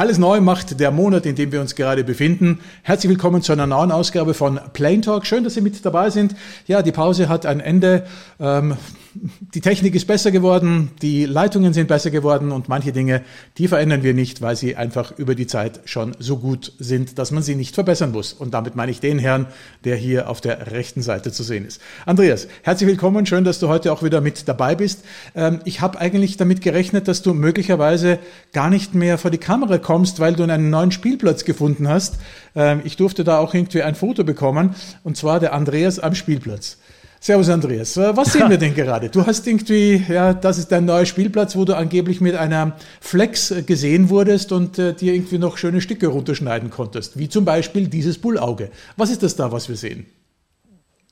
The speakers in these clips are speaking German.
Alles neu macht der Monat, in dem wir uns gerade befinden. Herzlich willkommen zu einer neuen Ausgabe von Plain Talk. Schön, dass Sie mit dabei sind. Ja, die Pause hat ein Ende. Ähm, die Technik ist besser geworden, die Leitungen sind besser geworden und manche Dinge, die verändern wir nicht, weil sie einfach über die Zeit schon so gut sind, dass man sie nicht verbessern muss. Und damit meine ich den Herrn, der hier auf der rechten Seite zu sehen ist. Andreas, herzlich willkommen. Schön, dass du heute auch wieder mit dabei bist. Ähm, ich habe eigentlich damit gerechnet, dass du möglicherweise gar nicht mehr vor die Kamera kommst, weil du einen neuen Spielplatz gefunden hast. Ähm, ich durfte da auch irgendwie ein Foto bekommen, und zwar der Andreas am Spielplatz. Servus Andreas, äh, was sehen wir denn gerade? Du hast irgendwie, ja, das ist dein neuer Spielplatz, wo du angeblich mit einer Flex äh, gesehen wurdest und äh, dir irgendwie noch schöne Stücke runterschneiden konntest, wie zum Beispiel dieses Bullauge. Was ist das da, was wir sehen?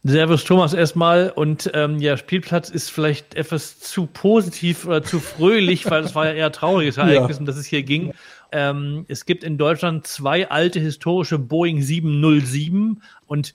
Servus Thomas erstmal und ähm, ja, Spielplatz ist vielleicht etwas zu positiv oder zu fröhlich, weil es war ja eher trauriges Ereignis, ja. um das es hier ging. Ähm, es gibt in Deutschland zwei alte historische Boeing 707 und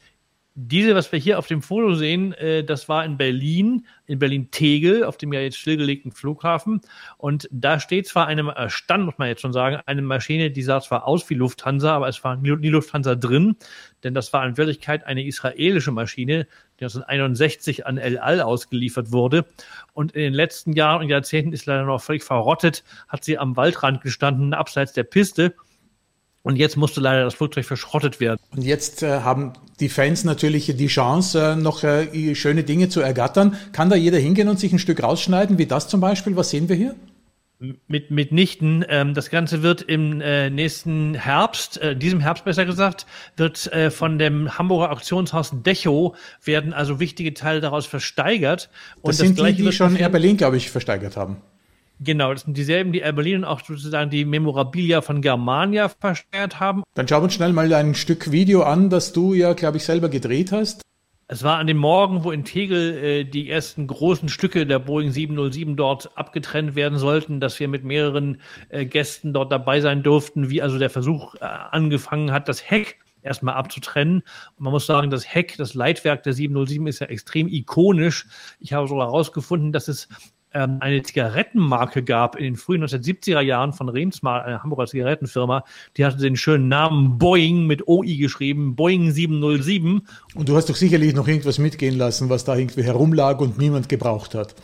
diese, was wir hier auf dem Foto sehen, äh, das war in Berlin, in Berlin-Tegel, auf dem ja jetzt stillgelegten Flughafen. Und da steht zwar eine, äh, stand, muss man jetzt schon sagen, eine Maschine, die sah zwar aus wie Lufthansa, aber es war nie Lufthansa drin, denn das war in Wirklichkeit eine israelische Maschine, 1961 an El Al ausgeliefert wurde. Und in den letzten Jahren und Jahrzehnten ist leider noch völlig verrottet, hat sie am Waldrand gestanden, abseits der Piste. Und jetzt musste leider das Flugzeug verschrottet werden. Und jetzt äh, haben die Fans natürlich die Chance, äh, noch äh, schöne Dinge zu ergattern. Kann da jeder hingehen und sich ein Stück rausschneiden, wie das zum Beispiel? Was sehen wir hier? Mit, mitnichten. Ähm, das Ganze wird im äh, nächsten Herbst, äh, diesem Herbst besser gesagt, wird äh, von dem Hamburger Auktionshaus Decho werden also wichtige Teile daraus versteigert. Und das, das sind die, die schon Air Berlin, glaube ich, versteigert haben. Genau, das sind dieselben, die Air Berlin und auch sozusagen die Memorabilia von Germania verstärkt haben. Dann schauen wir uns schnell mal ein Stück Video an, das du ja, glaube ich, selber gedreht hast. Es war an dem Morgen, wo in Tegel äh, die ersten großen Stücke der Boeing 707 dort abgetrennt werden sollten, dass wir mit mehreren äh, Gästen dort dabei sein durften, wie also der Versuch äh, angefangen hat, das Heck erstmal abzutrennen. Und man muss sagen, das Heck, das Leitwerk der 707 ist ja extrem ikonisch. Ich habe sogar herausgefunden, dass es ähm, eine Zigarettenmarke gab in den frühen 1970er Jahren von Remsmar, eine Hamburger Zigarettenfirma. Die hatte den schönen Namen Boeing mit OI geschrieben, Boeing 707. Und du hast doch sicherlich noch irgendwas mitgehen lassen, was da irgendwie herumlag und niemand gebraucht hat.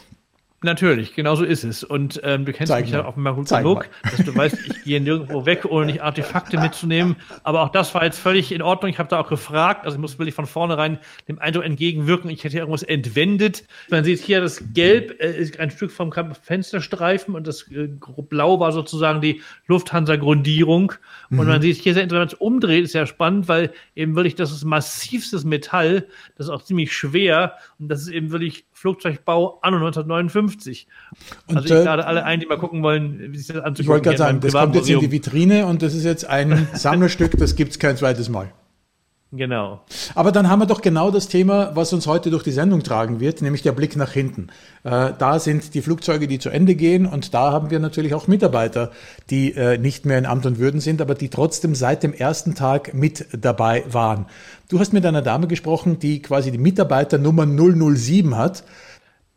Natürlich, genau so ist es. Und ähm, du kennst Zeig mich ja auf mal gut Zeig genug, mal. dass du weißt, ich gehe nirgendwo weg, ohne nicht Artefakte mitzunehmen. Aber auch das war jetzt völlig in Ordnung. Ich habe da auch gefragt, also ich muss wirklich von vornherein dem Eindruck entgegenwirken, ich hätte irgendwas entwendet. Man sieht hier das Gelb, äh, ist ein Stück vom Fensterstreifen und das äh, Blau war sozusagen die Lufthansa-Grundierung. Mhm. Und man sieht hier sehr interessant, umdreht, ist ja spannend, weil eben wirklich das ist massivstes Metall, das ist auch ziemlich schwer und das ist eben wirklich Flugzeugbau anno 1959. Und, also ich äh, lade alle ein, die mal gucken wollen, wie sich das anzugucken. Ich wollte gerade sagen, das kommt jetzt in die Vitrine und das ist jetzt ein Sammlerstück, das gibt es kein zweites Mal. Genau. Aber dann haben wir doch genau das Thema, was uns heute durch die Sendung tragen wird, nämlich der Blick nach hinten. Äh, da sind die Flugzeuge, die zu Ende gehen und da haben wir natürlich auch Mitarbeiter, die äh, nicht mehr in Amt und Würden sind, aber die trotzdem seit dem ersten Tag mit dabei waren. Du hast mit einer Dame gesprochen, die quasi die Mitarbeiternummer 007 hat.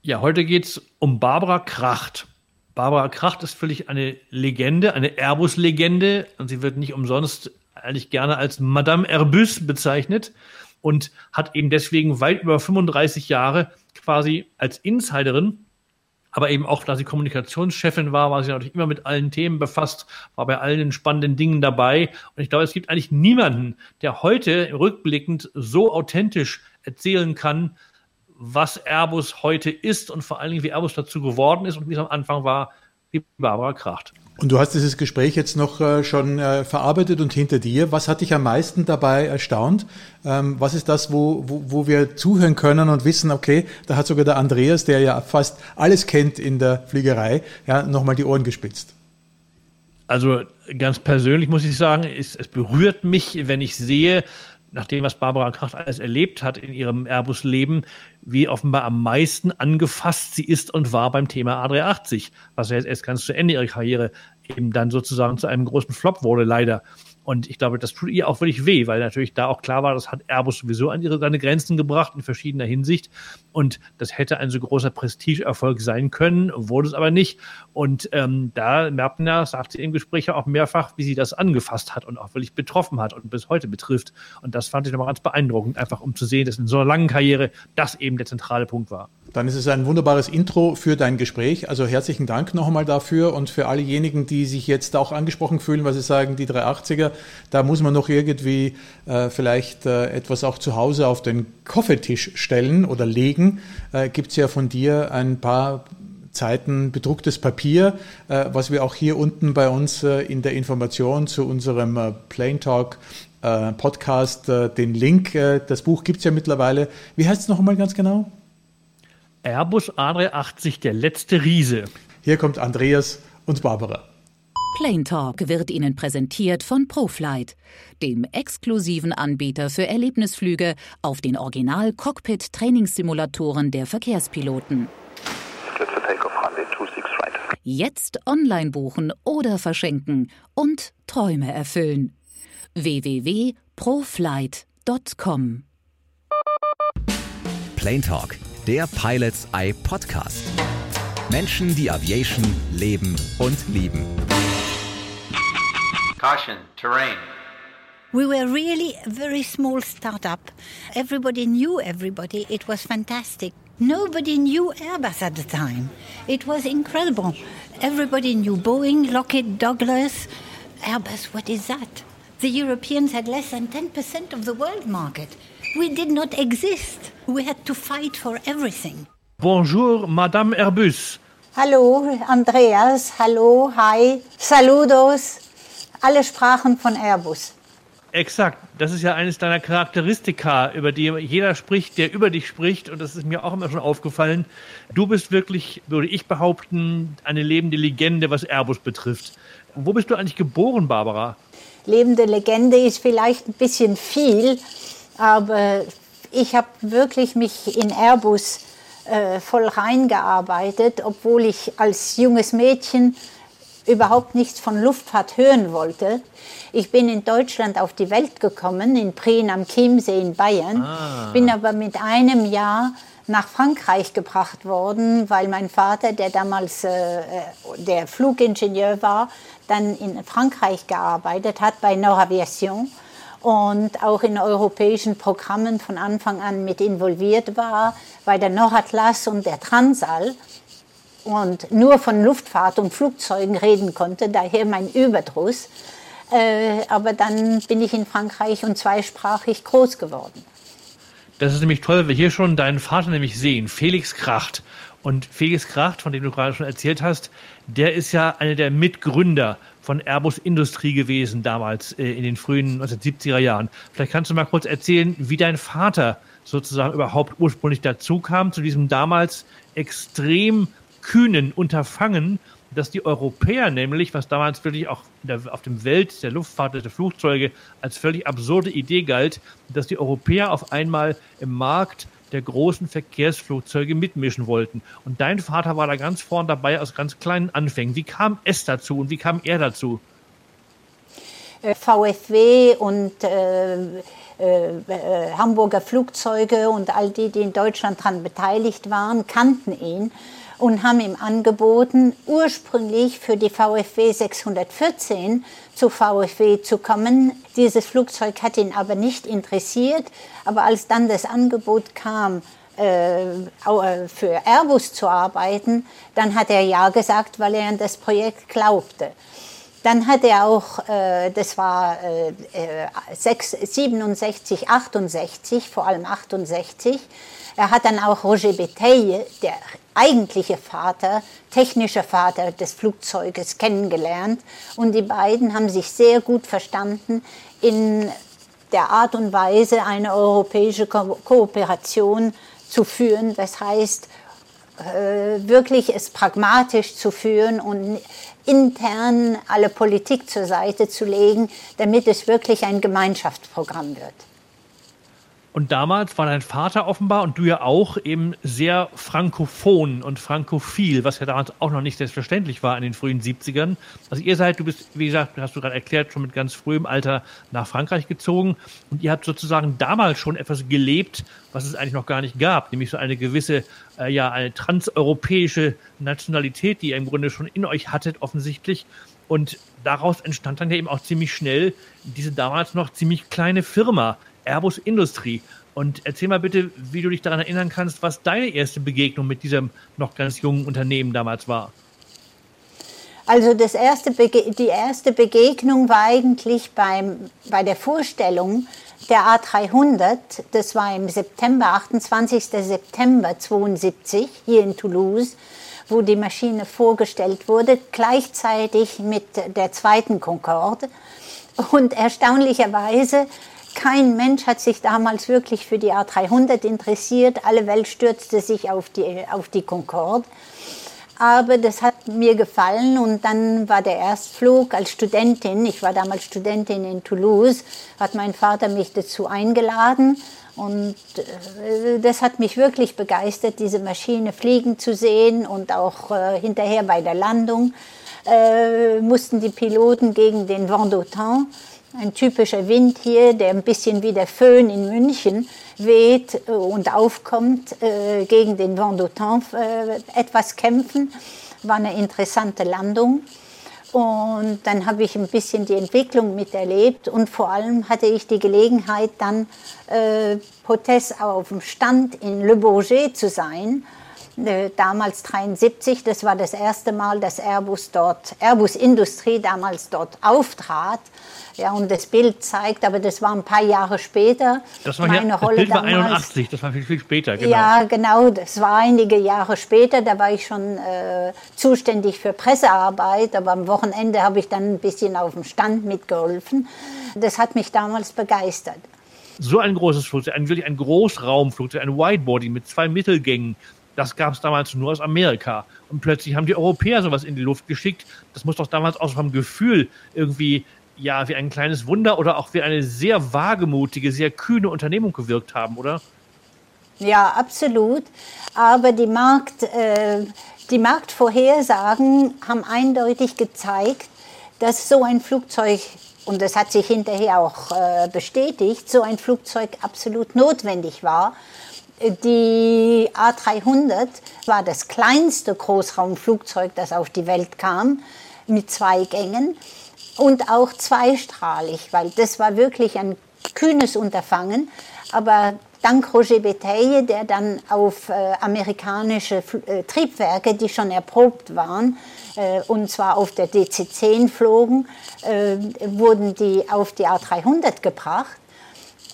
Ja, heute geht's um Barbara Kracht. Barbara Kracht ist völlig eine Legende, eine Airbus-Legende und sie wird nicht umsonst eigentlich gerne als Madame Airbus bezeichnet und hat eben deswegen weit über 35 Jahre quasi als Insiderin, aber eben auch, da sie Kommunikationschefin war, war sie natürlich immer mit allen Themen befasst, war bei allen spannenden Dingen dabei. Und ich glaube, es gibt eigentlich niemanden, der heute rückblickend so authentisch erzählen kann, was Airbus heute ist und vor allen Dingen, wie Airbus dazu geworden ist und wie es am Anfang war, wie Barbara Kracht. Und du hast dieses Gespräch jetzt noch äh, schon äh, verarbeitet und hinter dir. Was hat dich am meisten dabei erstaunt? Ähm, was ist das, wo, wo, wo wir zuhören können und wissen, okay, da hat sogar der Andreas, der ja fast alles kennt in der Fliegerei, ja, nochmal die Ohren gespitzt? Also ganz persönlich muss ich sagen, es, es berührt mich, wenn ich sehe, nach dem, was Barbara Kracht alles erlebt hat in ihrem Airbus-Leben, wie offenbar am meisten angefasst sie ist und war beim Thema A380, was ja jetzt erst ganz zu Ende ihrer Karriere eben dann sozusagen zu einem großen Flop wurde, leider. Und ich glaube, das tut ihr auch wirklich weh, weil natürlich da auch klar war, das hat Airbus sowieso an ihre, seine Grenzen gebracht in verschiedener Hinsicht. Und das hätte ein so großer Prestigeerfolg sein können, wurde es aber nicht. Und ähm, da merkt man ja, sagt sie im Gespräch auch mehrfach, wie sie das angefasst hat und auch wirklich betroffen hat und bis heute betrifft. Und das fand ich nochmal ganz beeindruckend, einfach um zu sehen, dass in so einer langen Karriere das eben der zentrale Punkt war. Dann ist es ein wunderbares Intro für dein Gespräch. Also herzlichen Dank noch einmal dafür und für allejenigen, die sich jetzt auch angesprochen fühlen, weil sie sagen, die 380er, da muss man noch irgendwie äh, vielleicht äh, etwas auch zu Hause auf den Kaffeetisch stellen oder legen. Äh, Gibt es ja von dir ein paar Zeiten bedrucktes Papier, äh, was wir auch hier unten bei uns äh, in der Information zu unserem äh, Plain Talk Podcast, den Link, das Buch gibt es ja mittlerweile. Wie heißt es noch einmal ganz genau? Airbus A380, der letzte Riese. Hier kommt Andreas und Barbara. Plane Talk wird Ihnen präsentiert von ProFlight, dem exklusiven Anbieter für Erlebnisflüge auf den Original-Cockpit-Trainingssimulatoren der Verkehrspiloten. Jetzt online buchen oder verschenken und Träume erfüllen. www.proflight.com Plane Talk, der Pilots Eye Podcast. Menschen, die Aviation leben und lieben. Caution, terrain. We were really a very small startup. Everybody knew everybody. It was fantastic. Nobody knew Airbus at the time. It was incredible. Everybody knew Boeing, Lockheed, Douglas. Airbus, what is that? The Europeans had less than 10% of the world market. We did not exist. We had to fight for everything. Bonjour, Madame Airbus. Hallo, Andreas. Hallo, hi. Saludos. Alle Sprachen von Airbus. Exakt. Das ist ja eines deiner Charakteristika, über die jeder spricht, der über dich spricht. Und das ist mir auch immer schon aufgefallen. Du bist wirklich, würde ich behaupten, eine lebende Legende, was Airbus betrifft. Wo bist du eigentlich geboren, Barbara? Lebende Legende ist vielleicht ein bisschen viel, aber ich habe wirklich mich in Airbus äh, voll reingearbeitet, obwohl ich als junges Mädchen überhaupt nichts von Luftfahrt hören wollte. Ich bin in Deutschland auf die Welt gekommen, in Prien am Chiemsee in Bayern, ah. bin aber mit einem Jahr nach Frankreich gebracht worden, weil mein Vater, der damals äh, der Flugingenieur war, dann in Frankreich gearbeitet hat bei Noraviation und auch in europäischen Programmen von Anfang an mit involviert war, bei der Noratlas und der Transal und nur von Luftfahrt und Flugzeugen reden konnte, daher mein Überdruss. Äh, aber dann bin ich in Frankreich und zweisprachig groß geworden. Das ist nämlich toll, weil wir hier schon deinen Vater nämlich sehen, Felix Kracht. Und Felix Kracht, von dem du gerade schon erzählt hast, der ist ja einer der Mitgründer von Airbus Industrie gewesen damals äh, in den frühen 1970er Jahren. Vielleicht kannst du mal kurz erzählen, wie dein Vater sozusagen überhaupt ursprünglich dazu kam, zu diesem damals extrem kühnen Unterfangen, dass die Europäer nämlich, was damals wirklich auch der, auf dem Welt der Luftfahrt, der Flugzeuge als völlig absurde Idee galt, dass die Europäer auf einmal im Markt der großen Verkehrsflugzeuge mitmischen wollten. Und dein Vater war da ganz vorn dabei aus ganz kleinen Anfängen. Wie kam es dazu und wie kam er dazu? Äh, VFW und äh, äh, äh, Hamburger Flugzeuge und all die, die in Deutschland daran beteiligt waren, kannten ihn und haben ihm angeboten, ursprünglich für die VfW 614 zu VfW zu kommen. Dieses Flugzeug hat ihn aber nicht interessiert. Aber als dann das Angebot kam, äh, äh, für Airbus zu arbeiten, dann hat er ja gesagt, weil er an das Projekt glaubte. Dann hat er auch, äh, das war 67, 68, vor allem 68, er hat dann auch Roger Betaille, der eigentliche Vater, technischer Vater des Flugzeuges, kennengelernt. Und die beiden haben sich sehr gut verstanden in der Art und Weise, eine europäische Ko Kooperation zu führen. Das heißt, äh, wirklich es pragmatisch zu führen und intern alle Politik zur Seite zu legen, damit es wirklich ein Gemeinschaftsprogramm wird. Und damals war dein Vater offenbar und du ja auch eben sehr frankophon und frankophil, was ja damals auch noch nicht selbstverständlich war in den frühen 70ern. Also ihr seid, du bist, wie gesagt, hast du gerade erklärt, schon mit ganz frühem Alter nach Frankreich gezogen und ihr habt sozusagen damals schon etwas gelebt, was es eigentlich noch gar nicht gab, nämlich so eine gewisse, äh, ja, eine transeuropäische Nationalität, die ihr im Grunde schon in euch hattet, offensichtlich. Und daraus entstand dann ja eben auch ziemlich schnell diese damals noch ziemlich kleine Firma, Airbus Industrie. Und erzähl mal bitte, wie du dich daran erinnern kannst, was deine erste Begegnung mit diesem noch ganz jungen Unternehmen damals war. Also das erste die erste Begegnung war eigentlich beim, bei der Vorstellung der A300. Das war im September, 28. September 72 hier in Toulouse, wo die Maschine vorgestellt wurde, gleichzeitig mit der zweiten Concorde. Und erstaunlicherweise kein Mensch hat sich damals wirklich für die A300 interessiert. Alle Welt stürzte sich auf die, auf die Concorde. Aber das hat mir gefallen und dann war der Erstflug als Studentin, ich war damals Studentin in Toulouse, hat mein Vater mich dazu eingeladen und äh, das hat mich wirklich begeistert, diese Maschine fliegen zu sehen und auch äh, hinterher bei der Landung äh, mussten die Piloten gegen den Vent d'Automne ein typischer Wind hier, der ein bisschen wie der Föhn in München weht äh, und aufkommt, äh, gegen den Vent d'Automne äh, etwas kämpfen. War eine interessante Landung. Und dann habe ich ein bisschen die Entwicklung miterlebt und vor allem hatte ich die Gelegenheit, dann äh, Potes auf dem Stand in Le Bourget zu sein. Äh, damals 73, das war das erste Mal, dass Airbus dort, Airbus Industrie damals dort auftrat. Ja, und das Bild zeigt, aber das war ein paar Jahre später. Das war meine ja, das Bild war 81, das war viel, viel später, genau. Ja, genau, das war einige Jahre später. Da war ich schon äh, zuständig für Pressearbeit, aber am Wochenende habe ich dann ein bisschen auf dem Stand mitgeholfen. Das hat mich damals begeistert. So ein großes Flugzeug, ein, wirklich ein Großraumflugzeug, ein Widebody mit zwei Mittelgängen. Das gab es damals nur aus Amerika. Und plötzlich haben die Europäer sowas in die Luft geschickt. Das muss doch damals auch vom Gefühl irgendwie ja, wie ein kleines Wunder oder auch wie eine sehr wagemutige, sehr kühne Unternehmung gewirkt haben, oder? Ja, absolut. Aber die, Markt, äh, die Marktvorhersagen haben eindeutig gezeigt, dass so ein Flugzeug, und das hat sich hinterher auch äh, bestätigt, so ein Flugzeug absolut notwendig war. Die A300 war das kleinste Großraumflugzeug, das auf die Welt kam, mit zwei Gängen und auch zweistrahlig, weil das war wirklich ein kühnes Unterfangen. Aber dank Roger Betaille, der dann auf äh, amerikanische äh, Triebwerke, die schon erprobt waren, äh, und zwar auf der DC-10 flogen, äh, wurden die auf die A300 gebracht.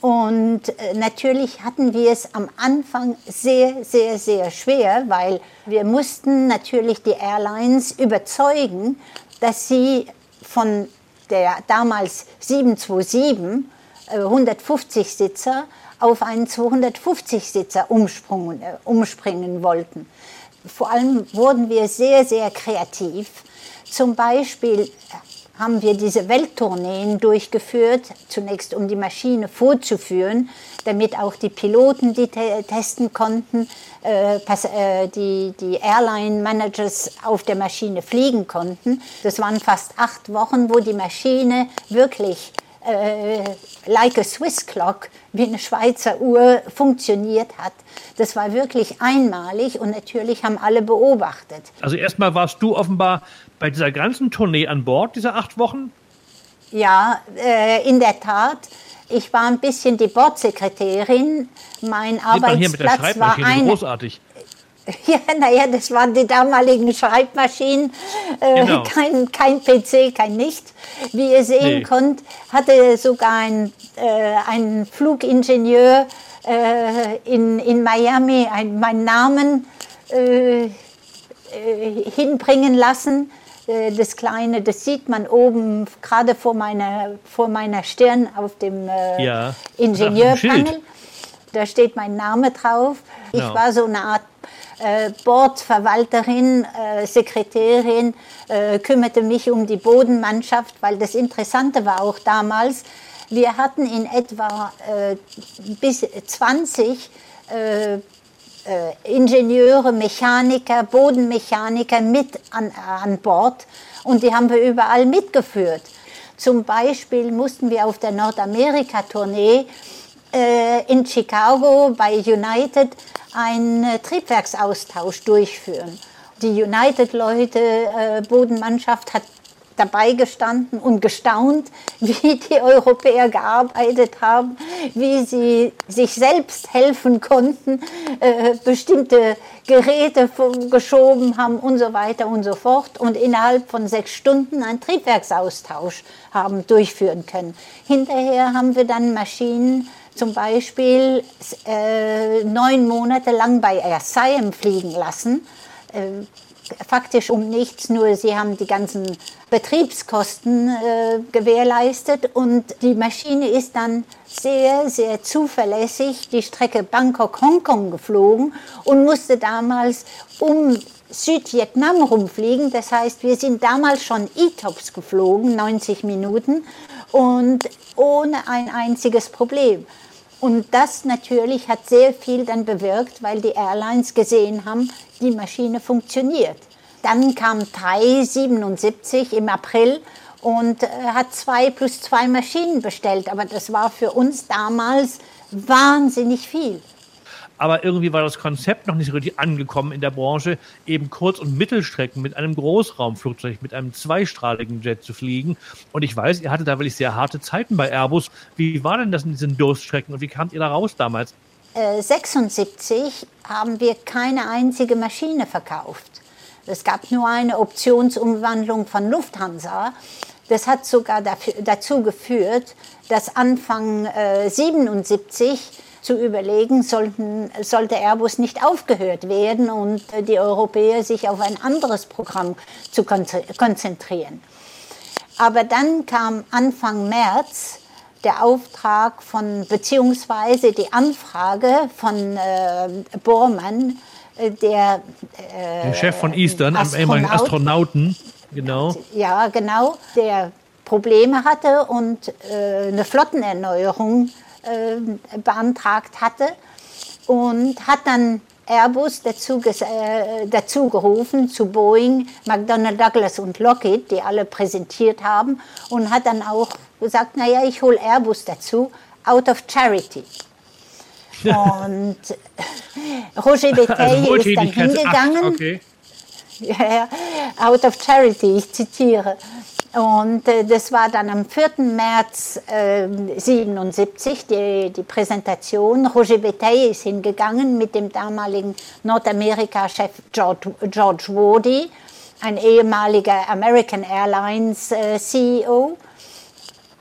Und äh, natürlich hatten wir es am Anfang sehr, sehr, sehr schwer, weil wir mussten natürlich die Airlines überzeugen, dass sie von der damals 727 150 äh, Sitzer auf einen 250 Sitzer äh, umspringen wollten. Vor allem wurden wir sehr, sehr kreativ. Zum Beispiel haben wir diese Welttourneen durchgeführt, zunächst um die Maschine vorzuführen, damit auch die Piloten die te testen konnten, äh, äh, die, die Airline-Managers auf der Maschine fliegen konnten. Das waren fast acht Wochen, wo die Maschine wirklich äh, like a Swiss clock, wie eine Schweizer Uhr funktioniert hat. Das war wirklich einmalig und natürlich haben alle beobachtet. Also erstmal warst du offenbar bei dieser ganzen Tournee an Bord, dieser acht Wochen? Ja, äh, in der Tat. Ich war ein bisschen die Bordsekretärin. Mein Arbeitsplatz war ein, großartig. Ja, naja, das waren die damaligen Schreibmaschinen, äh, genau. kein, kein PC, kein Nichts. Wie ihr sehen nee. konnt, hatte sogar ein, äh, ein Flugingenieur äh, in, in Miami ein, meinen Namen äh, äh, hinbringen lassen. Äh, das Kleine, das sieht man oben gerade vor meiner, vor meiner Stirn auf dem ja. Ingenieurpanel. Da steht mein Name drauf. Ich no. war so eine Art äh, Bordverwalterin, äh, Sekretärin, äh, kümmerte mich um die Bodenmannschaft, weil das Interessante war auch damals, Wir hatten in etwa äh, bis 20 äh, äh, Ingenieure, Mechaniker, Bodenmechaniker mit an, an Bord und die haben wir überall mitgeführt. Zum Beispiel mussten wir auf der Nordamerika-Tournee äh, in Chicago bei United einen äh, Triebwerksaustausch durchführen. Die United-Leute, äh, Bodenmannschaft hat dabei gestanden und gestaunt, wie die Europäer gearbeitet haben, wie sie sich selbst helfen konnten, äh, bestimmte Geräte geschoben haben und so weiter und so fort und innerhalb von sechs Stunden einen Triebwerksaustausch haben durchführen können. Hinterher haben wir dann Maschinen zum Beispiel äh, neun Monate lang bei Air Siam fliegen lassen. Äh, faktisch um nichts, nur sie haben die ganzen Betriebskosten äh, gewährleistet und die Maschine ist dann sehr, sehr zuverlässig die Strecke Bangkok-Hongkong geflogen und musste damals um Südvietnam rumfliegen. Das heißt, wir sind damals schon E-Tops geflogen, 90 Minuten und ohne ein einziges Problem. Und das natürlich hat sehr viel dann bewirkt, weil die Airlines gesehen haben, die Maschine funktioniert. Dann kam Thai 77 im April und äh, hat zwei plus zwei Maschinen bestellt. Aber das war für uns damals wahnsinnig viel aber irgendwie war das Konzept noch nicht richtig angekommen in der Branche, eben Kurz- und Mittelstrecken mit einem Großraumflugzeug, mit einem zweistrahligen Jet zu fliegen. Und ich weiß, ihr hattet da wirklich sehr harte Zeiten bei Airbus. Wie war denn das in diesen Durststrecken und wie kamt ihr da raus damals? Äh, 76 haben wir keine einzige Maschine verkauft. Es gab nur eine Optionsumwandlung von Lufthansa. Das hat sogar dafür, dazu geführt, dass Anfang äh, 77 zu überlegen, sollten, sollte Airbus nicht aufgehört werden und die Europäer sich auf ein anderes Programm zu konzentrieren. Aber dann kam Anfang März der Auftrag von, beziehungsweise die Anfrage von äh, Bormann, äh, der, äh, der Chef von Eastern, Astronaut, Astronauten, genau. Ja, genau, der Probleme hatte und äh, eine Flottenerneuerung äh, beantragt hatte und hat dann Airbus dazu, äh, dazu gerufen zu Boeing, McDonnell Douglas und Lockheed, die alle präsentiert haben und hat dann auch gesagt, naja, ich hole Airbus dazu, out of charity. Und Roger Betaille also, ist dann hingegangen. Okay. Ja, out of charity, ich zitiere. Und äh, das war dann am 4. März äh, 77 die, die Präsentation. Roger Betaille ist hingegangen mit dem damaligen Nordamerika-Chef George, George Wody, ein ehemaliger American Airlines äh, CEO.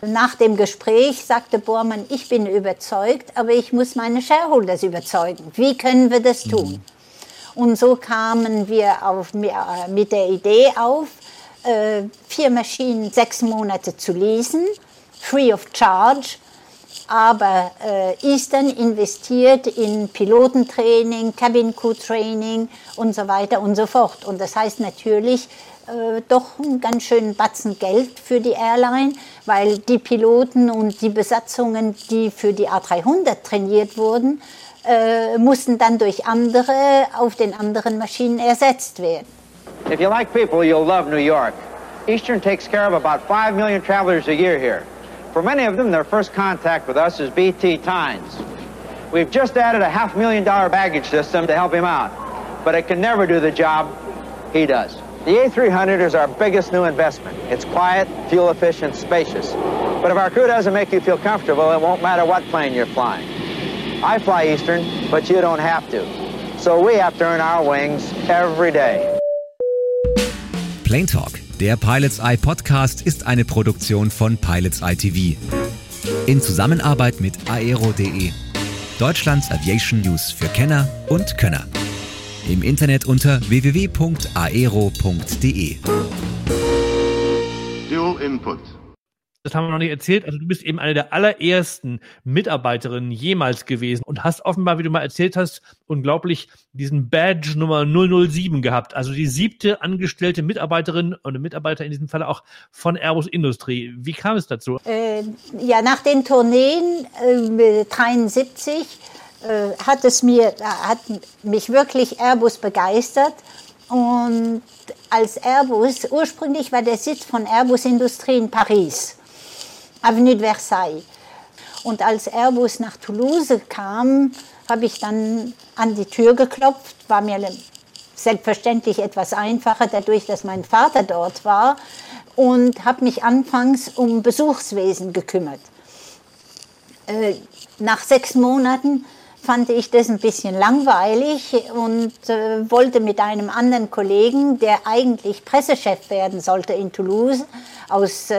Nach dem Gespräch sagte Bormann, ich bin überzeugt, aber ich muss meine Shareholders überzeugen. Wie können wir das tun? Mhm. Und so kamen wir auf, äh, mit der Idee auf, äh, vier Maschinen sechs Monate zu leasen, free of charge. Aber äh, Eastern investiert in Pilotentraining, Cabin Crew Training und so weiter und so fort. Und das heißt natürlich äh, doch einen ganz schönen Batzen Geld für die Airline, weil die Piloten und die Besatzungen, die für die A300 trainiert wurden, äh, mussten dann durch andere auf den anderen Maschinen ersetzt werden. If you like people, you'll love New York. Eastern takes care of about 5 million travelers a year here. For many of them, their first contact with us is BT Tynes. We've just added a half million dollar baggage system to help him out, but it can never do the job he does. The A300 is our biggest new investment. It's quiet, fuel efficient, spacious. But if our crew doesn't make you feel comfortable, it won't matter what plane you're flying. I fly Eastern, but you don't have to. So we have to earn our wings every day. Plane Talk, der Pilots Eye Podcast, ist eine Produktion von Pilots Eye TV. In Zusammenarbeit mit aero.de, Deutschlands Aviation News für Kenner und Könner. Im Internet unter www.aero.de. Dual Input. Das haben wir noch nicht erzählt. Also du bist eben eine der allerersten Mitarbeiterinnen jemals gewesen und hast offenbar, wie du mal erzählt hast, unglaublich diesen Badge Nummer 007 gehabt. Also die siebte angestellte Mitarbeiterin und Mitarbeiter in diesem Fall auch von Airbus Industrie. Wie kam es dazu? Äh, ja, nach den Tourneen äh, 73 äh, hat es mir, hat mich wirklich Airbus begeistert und als Airbus, ursprünglich war der Sitz von Airbus Industrie in Paris, Avenue de Versailles. Und als Airbus nach Toulouse kam, habe ich dann an die Tür geklopft, war mir selbstverständlich etwas einfacher, dadurch, dass mein Vater dort war, und habe mich anfangs um Besuchswesen gekümmert. Äh, nach sechs Monaten fand ich das ein bisschen langweilig und äh, wollte mit einem anderen Kollegen, der eigentlich Pressechef werden sollte in Toulouse, aus, äh,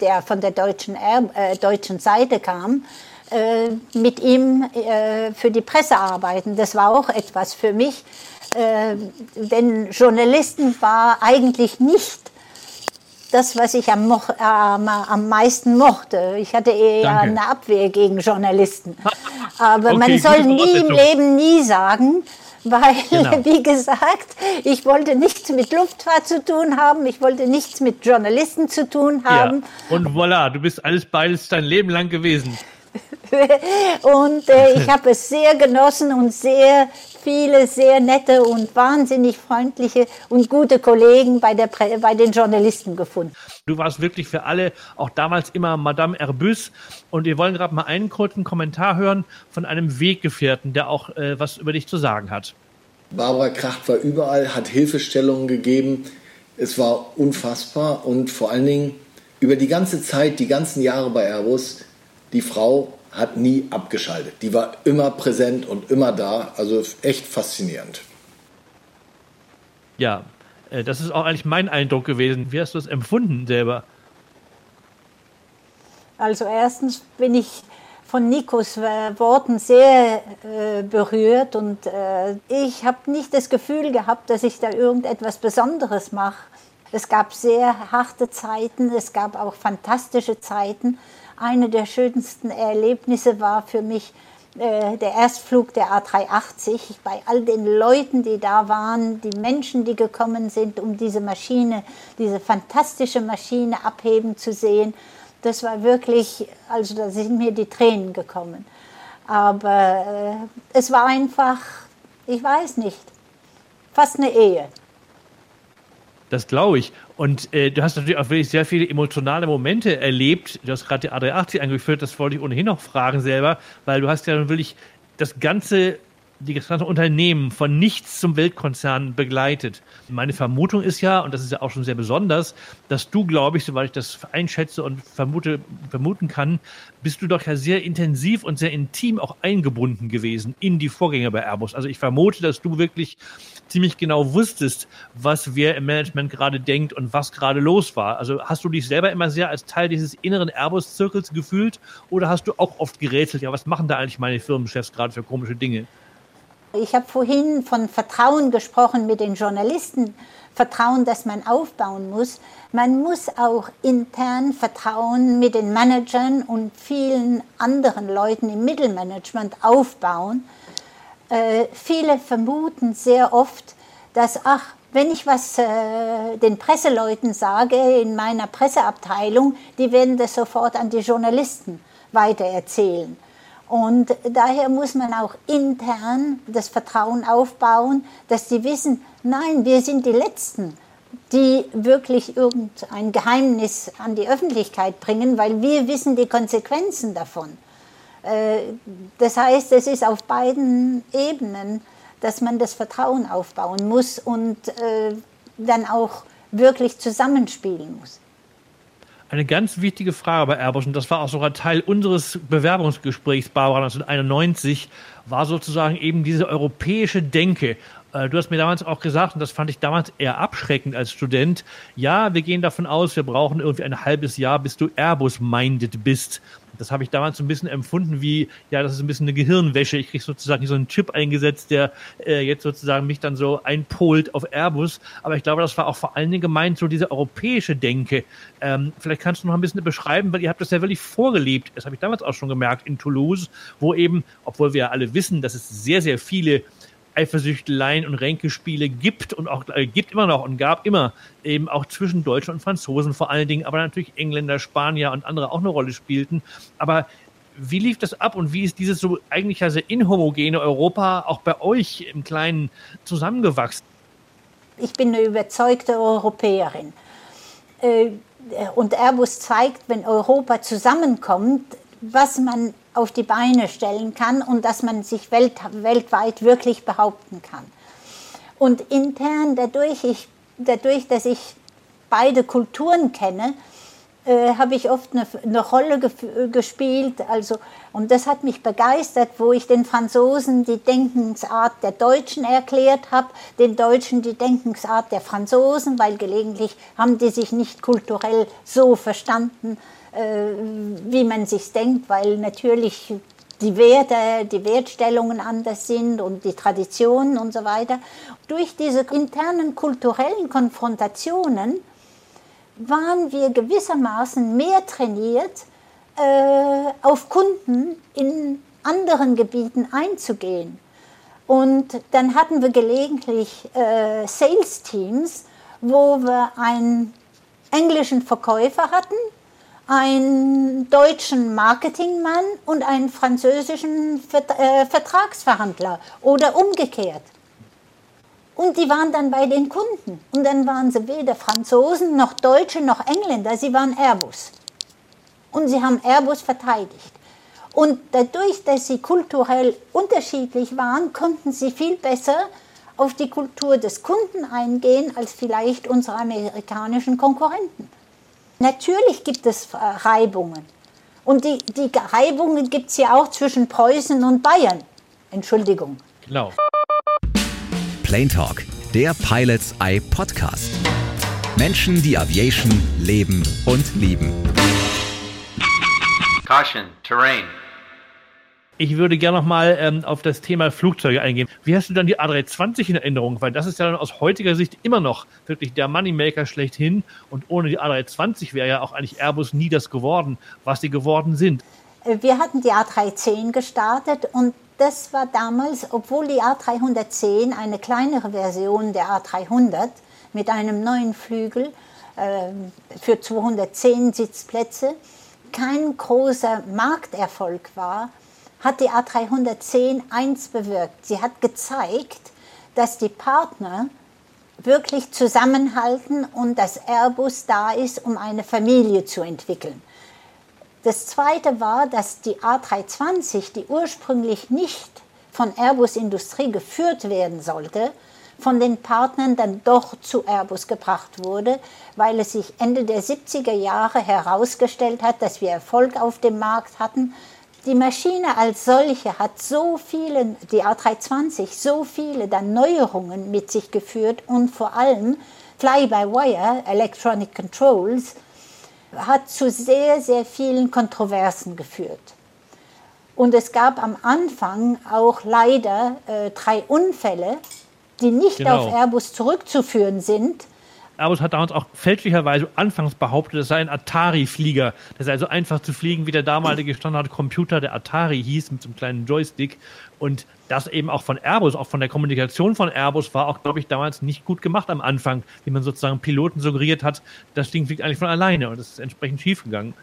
der von der deutschen, äh, deutschen Seite kam, äh, mit ihm äh, für die Presse arbeiten. Das war auch etwas für mich, äh, denn Journalisten war eigentlich nicht das, was ich am, äh, am, meisten mochte. Ich hatte eher Danke. eine Abwehr gegen Journalisten. Aber okay, man soll nie im Leben nie sagen, weil, genau. wie gesagt, ich wollte nichts mit Luftfahrt zu tun haben, ich wollte nichts mit Journalisten zu tun haben. Ja. Und voilà, du bist alles beides dein Leben lang gewesen. und äh, ich habe es sehr genossen und sehr viele sehr nette und wahnsinnig freundliche und gute Kollegen bei, der, bei den Journalisten gefunden. Du warst wirklich für alle, auch damals immer Madame Herbus. Und wir wollen gerade mal einen kurzen Kommentar hören von einem Weggefährten, der auch äh, was über dich zu sagen hat. Barbara Kracht war überall, hat Hilfestellungen gegeben. Es war unfassbar und vor allen Dingen über die ganze Zeit, die ganzen Jahre bei Airbus, die Frau hat nie abgeschaltet. Die war immer präsent und immer da. Also echt faszinierend. Ja, äh, das ist auch eigentlich mein Eindruck gewesen. Wie hast du es empfunden selber? Also erstens bin ich von Nikos äh, Worten sehr äh, berührt und äh, ich habe nicht das Gefühl gehabt, dass ich da irgendetwas Besonderes mache. Es gab sehr harte Zeiten, es gab auch fantastische Zeiten eine der schönsten Erlebnisse war für mich äh, der Erstflug der A380. Bei all den Leuten, die da waren, die Menschen, die gekommen sind, um diese Maschine, diese fantastische Maschine abheben zu sehen, das war wirklich, also da sind mir die Tränen gekommen. Aber äh, es war einfach, ich weiß nicht, fast eine Ehe. Das glaube ich. Und äh, du hast natürlich auch wirklich sehr viele emotionale Momente erlebt. Du hast gerade die A380 angeführt, das wollte ich ohnehin noch fragen selber, weil du hast ja wirklich das ganze die ganze Unternehmen von nichts zum Weltkonzern begleitet. Meine Vermutung ist ja, und das ist ja auch schon sehr besonders, dass du, glaube ich, soweit ich das einschätze und vermute, vermuten kann, bist du doch ja sehr intensiv und sehr intim auch eingebunden gewesen in die Vorgänge bei Airbus. Also ich vermute, dass du wirklich ziemlich genau wusstest, was wer im Management gerade denkt und was gerade los war. Also hast du dich selber immer sehr als Teil dieses inneren Airbus-Zirkels gefühlt oder hast du auch oft gerätselt, ja, was machen da eigentlich meine Firmenchefs gerade für komische Dinge? Ich habe vorhin von Vertrauen gesprochen mit den Journalisten. Vertrauen, das man aufbauen muss. Man muss auch intern Vertrauen mit den Managern und vielen anderen Leuten im Mittelmanagement aufbauen. Äh, viele vermuten sehr oft, dass, ach, wenn ich was äh, den Presseleuten sage in meiner Presseabteilung, die werden das sofort an die Journalisten weitererzählen. Und daher muss man auch intern das Vertrauen aufbauen, dass sie wissen, nein, wir sind die Letzten, die wirklich irgendein Geheimnis an die Öffentlichkeit bringen, weil wir wissen die Konsequenzen davon. Äh, das heißt, es ist auf beiden Ebenen, dass man das Vertrauen aufbauen muss und äh, dann auch wirklich zusammenspielen muss. Eine ganz wichtige Frage bei Airbus, und das war auch sogar Teil unseres Bewerbungsgesprächs, Barbara 1991, war sozusagen eben diese europäische Denke. Äh, du hast mir damals auch gesagt, und das fand ich damals eher abschreckend als Student, ja, wir gehen davon aus, wir brauchen irgendwie ein halbes Jahr, bis du Airbus-minded bist. Das habe ich damals so ein bisschen empfunden wie, ja, das ist ein bisschen eine Gehirnwäsche. Ich kriege sozusagen so einen Chip eingesetzt, der äh, jetzt sozusagen mich dann so einpolt auf Airbus. Aber ich glaube, das war auch vor allen Dingen gemeint, so diese europäische Denke. Ähm, vielleicht kannst du noch ein bisschen beschreiben, weil ihr habt das ja wirklich vorgelebt. Das habe ich damals auch schon gemerkt in Toulouse, wo eben, obwohl wir ja alle wissen, dass es sehr, sehr viele Eifersüchteleien und Ränkespiele gibt und auch äh, gibt immer noch und gab immer eben auch zwischen Deutschen und Franzosen vor allen Dingen, aber natürlich Engländer, Spanier und andere auch eine Rolle spielten. Aber wie lief das ab und wie ist dieses so eigentlich also inhomogene Europa auch bei euch im Kleinen zusammengewachsen? Ich bin eine überzeugte Europäerin. Äh, und Airbus zeigt, wenn Europa zusammenkommt, was man auf die Beine stellen kann und dass man sich welt, weltweit wirklich behaupten kann. Und intern, dadurch, ich, dadurch dass ich beide Kulturen kenne, äh, habe ich oft eine, eine Rolle ge gespielt. Also, und das hat mich begeistert, wo ich den Franzosen die Denkensart der Deutschen erklärt habe, den Deutschen die Denkensart der Franzosen, weil gelegentlich haben die sich nicht kulturell so verstanden wie man sich denkt, weil natürlich die Werte, die Wertstellungen anders sind und die Traditionen und so weiter. Durch diese internen kulturellen Konfrontationen waren wir gewissermaßen mehr trainiert, äh, auf Kunden in anderen Gebieten einzugehen. Und dann hatten wir gelegentlich äh, Sales-Teams, wo wir einen englischen Verkäufer hatten, einen deutschen Marketingmann und einen französischen äh, Vertragsverhandler oder umgekehrt. Und die waren dann bei den Kunden. Und dann waren sie weder Franzosen noch Deutsche noch Engländer, sie waren Airbus. Und sie haben Airbus verteidigt. Und dadurch, dass sie kulturell unterschiedlich waren, konnten sie viel besser auf die Kultur des Kunden eingehen als vielleicht unsere amerikanischen Konkurrenten. Natürlich gibt es äh, Reibungen. Und die, die Reibungen gibt es ja auch zwischen Preußen und Bayern. Entschuldigung. Genau. Plane Talk, der Pilots Eye Podcast. Menschen, die Aviation leben und lieben. Caution, Terrain. Ich würde gerne noch mal ähm, auf das Thema Flugzeuge eingehen. Wie hast du dann die A320 in Erinnerung? Weil das ist ja dann aus heutiger Sicht immer noch wirklich der Moneymaker schlechthin. Und ohne die A320 wäre ja auch eigentlich Airbus nie das geworden, was sie geworden sind. Äh, wir hatten die A310 gestartet und das war damals, obwohl die A310 eine kleinere Version der A300 mit einem neuen Flügel äh, für 210 Sitzplätze kein großer Markterfolg war, hat die A310 eins bewirkt. Sie hat gezeigt, dass die Partner wirklich zusammenhalten und dass Airbus da ist, um eine Familie zu entwickeln. Das Zweite war, dass die A320, die ursprünglich nicht von Airbus Industrie geführt werden sollte, von den Partnern dann doch zu Airbus gebracht wurde, weil es sich Ende der 70er Jahre herausgestellt hat, dass wir Erfolg auf dem Markt hatten die Maschine als solche hat so viele, die A320, so viele dann Neuerungen mit sich geführt und vor allem Fly-by-Wire, Electronic Controls, hat zu sehr, sehr vielen Kontroversen geführt. Und es gab am Anfang auch leider äh, drei Unfälle, die nicht genau. auf Airbus zurückzuführen sind, Airbus hat damals auch fälschlicherweise anfangs behauptet, es sei ein Atari-Flieger. Das sei so einfach zu fliegen, wie der damalige Standardcomputer der Atari hieß, mit so einem kleinen Joystick. Und das eben auch von Airbus, auch von der Kommunikation von Airbus, war auch, glaube ich, damals nicht gut gemacht am Anfang, wie man sozusagen Piloten suggeriert hat, das Ding fliegt eigentlich von alleine und das ist entsprechend schiefgegangen.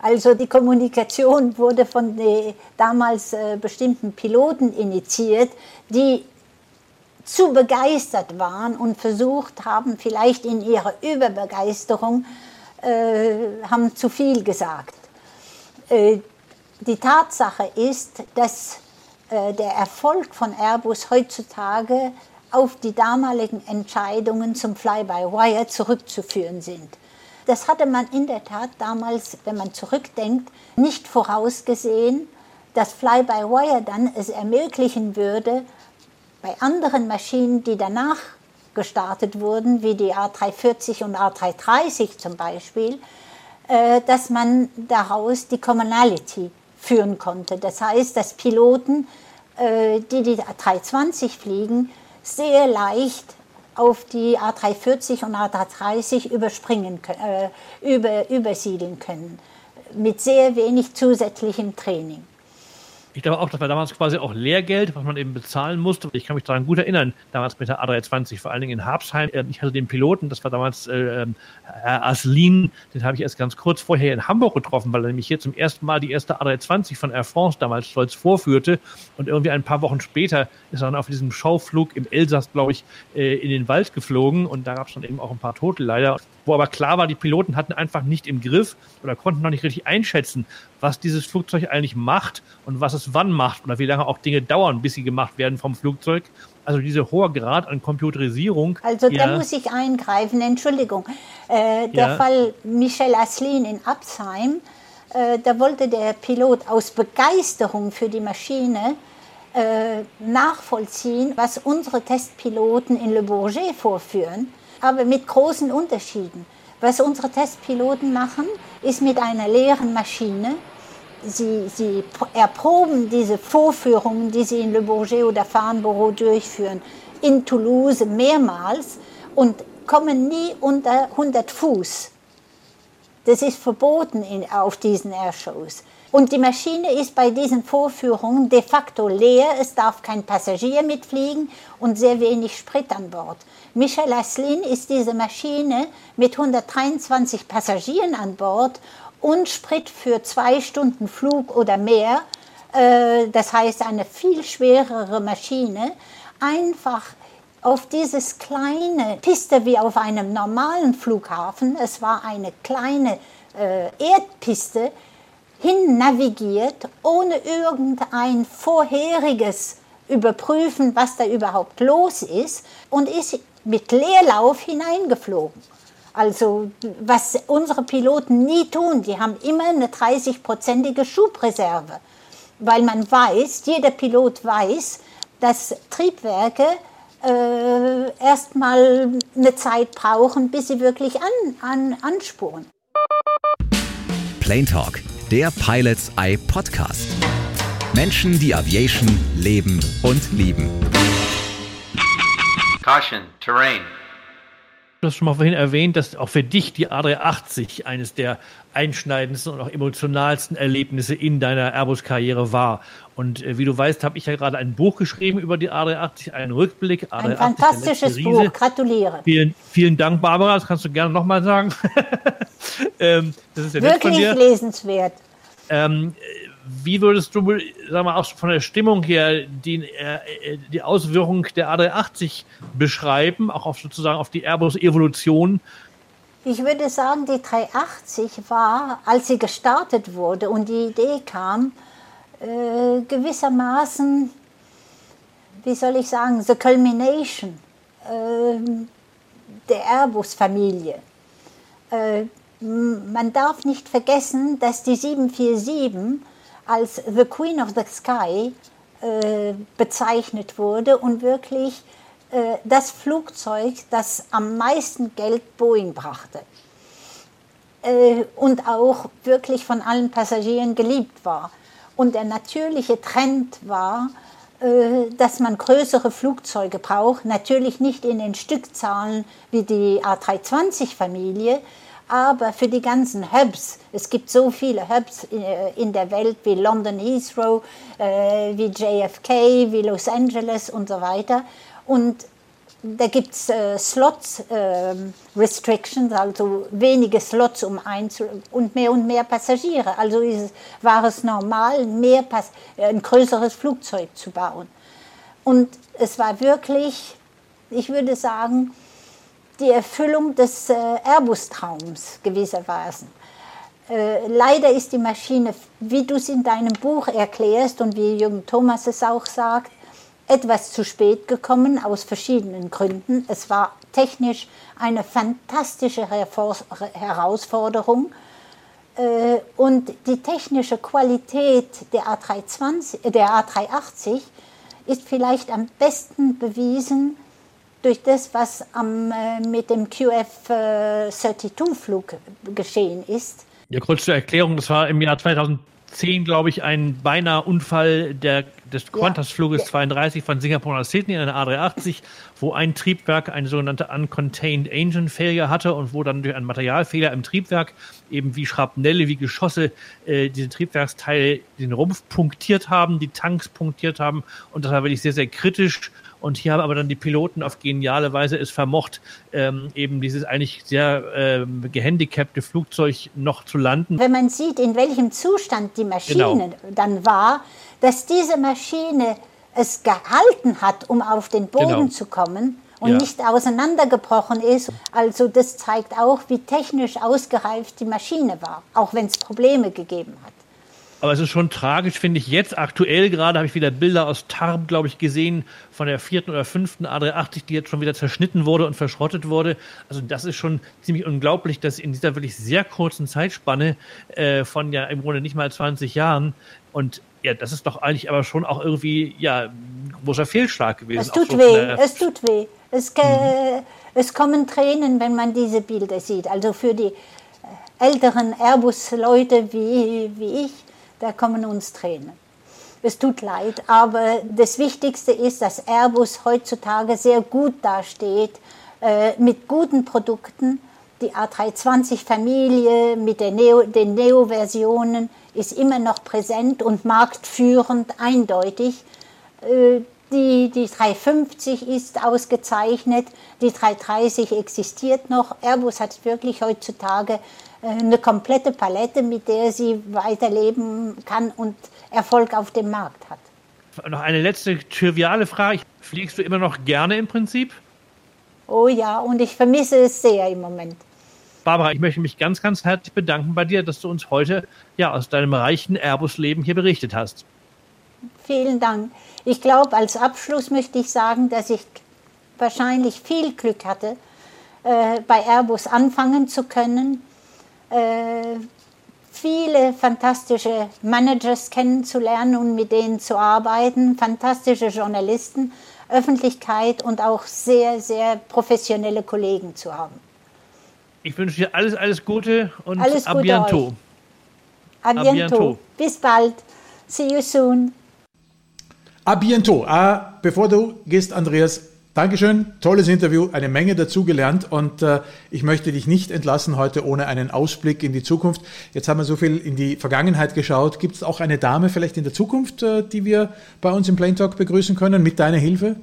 Also die Kommunikation wurde von den damals äh, bestimmten Piloten initiiert, die zu begeistert waren und versucht haben, vielleicht in ihrer Überbegeisterung, äh, haben zu viel gesagt. Äh, die Tatsache ist, dass äh, der Erfolg von Airbus heutzutage auf die damaligen Entscheidungen zum Fly-by-Wire zurückzuführen sind. Das hatte man in der Tat damals, wenn man zurückdenkt, nicht vorausgesehen, dass Fly-by-Wire dann es ermöglichen würde, bei anderen Maschinen, die danach gestartet wurden, wie die A340 und A330 zum Beispiel, äh, dass man daraus die Commonality führen konnte. Das heißt, dass Piloten, äh, die die A320 fliegen, sehr leicht auf die A340 und A330 überspringen, äh, über, übersiedeln können, mit sehr wenig zusätzlichem Training. Ich glaube auch, das war damals quasi auch Lehrgeld, was man eben bezahlen musste. Ich kann mich daran gut erinnern, damals mit der A320, vor allen Dingen in Habsheim. Ähm, ich hatte den Piloten, das war damals äh, Herr Aslin, den habe ich erst ganz kurz vorher in Hamburg getroffen, weil er nämlich hier zum ersten Mal die erste A320 von Air France damals stolz vorführte. Und irgendwie ein paar Wochen später ist er dann auf diesem Schauflug im Elsass, glaube ich, äh, in den Wald geflogen. Und da gab es dann eben auch ein paar Tote leider wo aber klar war, die Piloten hatten einfach nicht im Griff oder konnten noch nicht richtig einschätzen, was dieses Flugzeug eigentlich macht und was es wann macht oder wie lange auch Dinge dauern, bis sie gemacht werden vom Flugzeug. Also dieser hohe Grad an Computerisierung. Also da ja. muss ich eingreifen, Entschuldigung. Äh, der ja. Fall Michel Aslin in Absheim, äh, da wollte der Pilot aus Begeisterung für die Maschine äh, nachvollziehen, was unsere Testpiloten in Le Bourget vorführen aber mit großen Unterschieden. Was unsere Testpiloten machen, ist mit einer leeren Maschine, sie, sie erproben diese Vorführungen, die sie in Le Bourget oder Farnborough durchführen, in Toulouse mehrmals und kommen nie unter 100 Fuß. Das ist verboten in, auf diesen Airshows. Und die Maschine ist bei diesen Vorführungen de facto leer. Es darf kein Passagier mitfliegen und sehr wenig Sprit an Bord. Michel Aslin ist diese Maschine mit 123 Passagieren an Bord und Sprit für zwei Stunden Flug oder mehr, äh, das heißt eine viel schwerere Maschine, einfach auf dieses kleine Piste wie auf einem normalen Flughafen, es war eine kleine äh, Erdpiste, hin navigiert, ohne irgendein vorheriges Überprüfen, was da überhaupt los ist, und ist mit Leerlauf hineingeflogen. Also was unsere Piloten nie tun, die haben immer eine 30-prozentige Schubreserve, weil man weiß, jeder Pilot weiß, dass Triebwerke äh, erstmal eine Zeit brauchen, bis sie wirklich an, an, anspuren. Plane Talk, der Pilots Eye Podcast. Menschen, die Aviation leben und lieben. Caution, Terrain. Du hast schon mal vorhin erwähnt, dass auch für dich die A380 eines der einschneidendsten und auch emotionalsten Erlebnisse in deiner Airbus-Karriere war. Und äh, wie du weißt, habe ich ja gerade ein Buch geschrieben über die A380, einen Rückblick. A380, ein fantastisches Buch, gratuliere. Vielen, vielen Dank, Barbara, das kannst du gerne nochmal sagen. ähm, das ist ja Wirklich lesenswert. Ähm, wie würdest du, sag mal, auch von der Stimmung her die, äh, die Auswirkung der A380 beschreiben, auch auf sozusagen auf die Airbus-Evolution? Ich würde sagen, die 380 war, als sie gestartet wurde und die Idee kam, äh, gewissermaßen, wie soll ich sagen, the culmination äh, der Airbus-Familie. Äh, man darf nicht vergessen, dass die 747 als The Queen of the Sky äh, bezeichnet wurde und wirklich äh, das Flugzeug, das am meisten Geld Boeing brachte äh, und auch wirklich von allen Passagieren geliebt war. Und der natürliche Trend war, äh, dass man größere Flugzeuge braucht, natürlich nicht in den Stückzahlen wie die A320-Familie, aber für die ganzen Hubs, es gibt so viele Hubs äh, in der Welt wie London Heathrow, äh, wie JFK, wie Los Angeles und so weiter. Und da gibt es äh, Slots äh, Restrictions, also wenige Slots um einzu und mehr und mehr Passagiere. Also war es normal, mehr Pas ein größeres Flugzeug zu bauen. Und es war wirklich, ich würde sagen, die Erfüllung des äh, Airbus-Traums gewissermaßen. Äh, leider ist die Maschine, wie du es in deinem Buch erklärst und wie Jürgen Thomas es auch sagt, etwas zu spät gekommen aus verschiedenen Gründen. Es war technisch eine fantastische Herausforderung äh, und die technische Qualität der, A320, der A380 ist vielleicht am besten bewiesen durch das, was am, äh, mit dem QF-32-Flug geschehen ist. Ja, kurz zur Erklärung, das war im Jahr 2010, glaube ich, ein beinahe Unfall der, des Qantas-Fluges ja. 32 von Singapur nach Sydney in der A380, wo ein Triebwerk eine sogenannte Uncontained Engine Failure hatte und wo dann durch einen Materialfehler im Triebwerk eben wie Schrapnelle, wie Geschosse äh, diese Triebwerksteile den Rumpf punktiert haben, die Tanks punktiert haben und das war wirklich sehr, sehr kritisch und hier haben aber dann die Piloten auf geniale Weise es vermocht, ähm, eben dieses eigentlich sehr ähm, gehandicapte Flugzeug noch zu landen. Wenn man sieht, in welchem Zustand die Maschine genau. dann war, dass diese Maschine es gehalten hat, um auf den Boden genau. zu kommen und ja. nicht auseinandergebrochen ist. Also das zeigt auch, wie technisch ausgereift die Maschine war, auch wenn es Probleme gegeben hat. Aber es ist schon tragisch, finde ich. Jetzt aktuell gerade habe ich wieder Bilder aus Tarb, glaube ich, gesehen von der vierten oder fünften A380, die jetzt schon wieder zerschnitten wurde und verschrottet wurde. Also das ist schon ziemlich unglaublich, dass in dieser wirklich sehr kurzen Zeitspanne äh, von ja im Grunde nicht mal 20 Jahren und ja, das ist doch eigentlich aber schon auch irgendwie ja ein großer Fehlschlag gewesen. Es tut so weh, es tut weh. Es, mhm. es kommen Tränen, wenn man diese Bilder sieht. Also für die älteren Airbus-Leute wie, wie ich, da kommen uns Tränen. Es tut leid, aber das Wichtigste ist, dass Airbus heutzutage sehr gut dasteht, äh, mit guten Produkten. Die A320-Familie mit Neo, den Neo-Versionen ist immer noch präsent und marktführend eindeutig. Äh, die, die 350 ist ausgezeichnet, die 330 existiert noch. Airbus hat wirklich heutzutage eine komplette Palette, mit der sie weiterleben kann und Erfolg auf dem Markt hat. Noch eine letzte triviale Frage. Fliegst du immer noch gerne im Prinzip? Oh ja, und ich vermisse es sehr im Moment. Barbara, ich möchte mich ganz, ganz herzlich bedanken bei dir, dass du uns heute ja aus deinem reichen Airbus-Leben hier berichtet hast. Vielen Dank. Ich glaube, als Abschluss möchte ich sagen, dass ich wahrscheinlich viel Glück hatte, äh, bei Airbus anfangen zu können äh, viele fantastische Managers kennenzulernen und mit denen zu arbeiten, fantastische Journalisten, Öffentlichkeit und auch sehr, sehr professionelle Kollegen zu haben. Ich wünsche dir alles, alles Gute und alles a bientôt. A bientôt. Bis bald. See you soon. A bientôt. Ah, bevor du gehst, Andreas, Dankeschön, tolles Interview, eine Menge dazugelernt und äh, ich möchte dich nicht entlassen heute ohne einen Ausblick in die Zukunft. Jetzt haben wir so viel in die Vergangenheit geschaut. Gibt es auch eine Dame vielleicht in der Zukunft, äh, die wir bei uns im Plain Talk begrüßen können mit deiner Hilfe?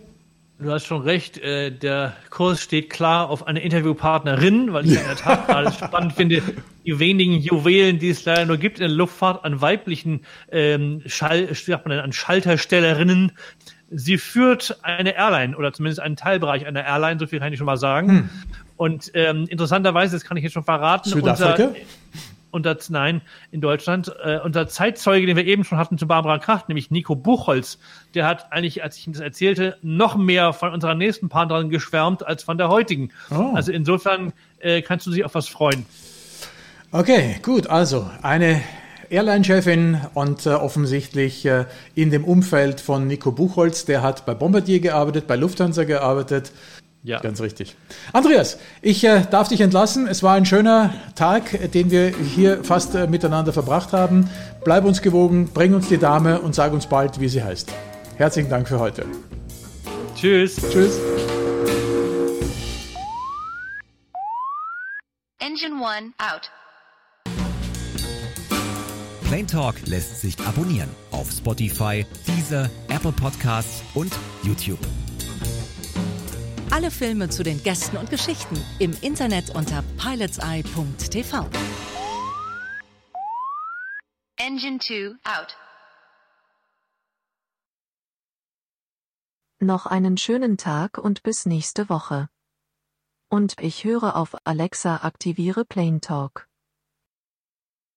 Du hast schon recht, äh, der Kurs steht klar auf eine Interviewpartnerin, weil ich ja. in der Tat gerade spannend finde, die wenigen Juwelen, die es leider nur gibt in der Luftfahrt an weiblichen ähm, Schall, an Schalterstellerinnen, sie führt eine Airline oder zumindest einen Teilbereich einer Airline, so viel kann ich schon mal sagen. Hm. Und ähm, interessanterweise, das kann ich jetzt schon verraten? Unter, unter, nein, in Deutschland, äh, unser Zeitzeuge, den wir eben schon hatten zu Barbara Kracht, nämlich Nico Buchholz, der hat eigentlich, als ich ihm das erzählte, noch mehr von unserer nächsten Partnerin geschwärmt als von der heutigen. Oh. Also insofern äh, kannst du dich auf was freuen. Okay, gut. Also eine Airline-Chefin und äh, offensichtlich äh, in dem Umfeld von Nico Buchholz. Der hat bei Bombardier gearbeitet, bei Lufthansa gearbeitet. Ja. Ganz richtig. Andreas, ich äh, darf dich entlassen. Es war ein schöner Tag, den wir hier fast äh, miteinander verbracht haben. Bleib uns gewogen, bring uns die Dame und sag uns bald, wie sie heißt. Herzlichen Dank für heute. Tschüss. Tschüss. Engine 1 out. Plain Talk lässt sich abonnieren auf Spotify, Deezer, Apple Podcasts und YouTube. Alle Filme zu den Gästen und Geschichten im Internet unter pilotseye.tv. Engine 2 out. Noch einen schönen Tag und bis nächste Woche. Und ich höre auf Alexa aktiviere Plain Talk.